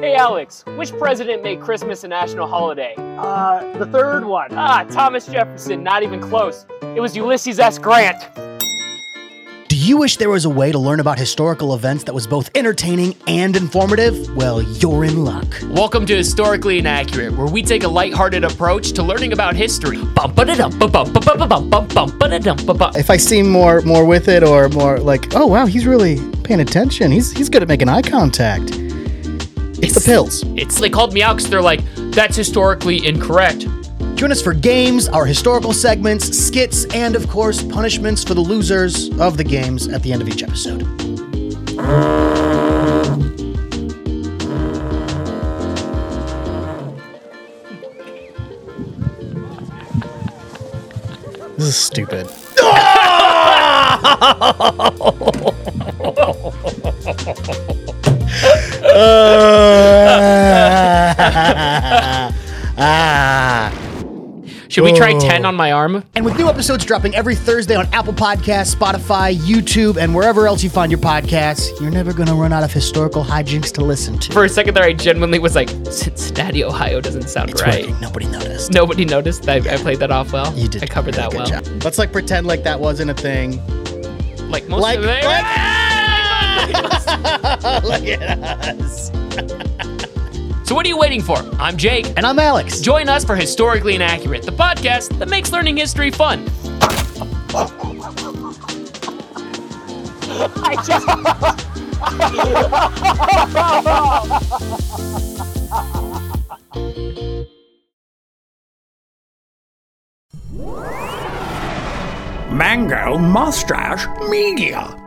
Hey Alex, which president made Christmas a national holiday? Uh, the third one. Ah, Thomas Jefferson, not even close. It was Ulysses S. Grant. Do you wish there was a way to learn about historical events that was both entertaining and informative? Well, you're in luck. Welcome to Historically Inaccurate, where we take a lighthearted approach to learning about history. If I seem more more with it or more like, oh wow, he's really paying attention. He's he's good at making eye contact. It's the pills. It's they called me out because they're like, that's historically incorrect. Join us for games, our historical segments, skits, and of course, punishments for the losers of the games at the end of each episode. This is stupid. Should we try 10 on my arm? And with new episodes dropping every Thursday on Apple Podcasts, Spotify, YouTube, and wherever else you find your podcasts, you're never going to run out of historical hijinks to listen to. For a second there, I genuinely was like, Cincinnati, Ohio doesn't sound It's right. working. Nobody noticed. Nobody noticed. I, I played that off well. You did. I covered you that did well. good job. Let's like pretend like that wasn't a thing. Like most Like- of it. like- Look at us. so what are you waiting for? I'm Jake. And I'm Alex. Join us for Historically Inaccurate, the podcast that makes learning history fun. I just. Mango Mustache Media.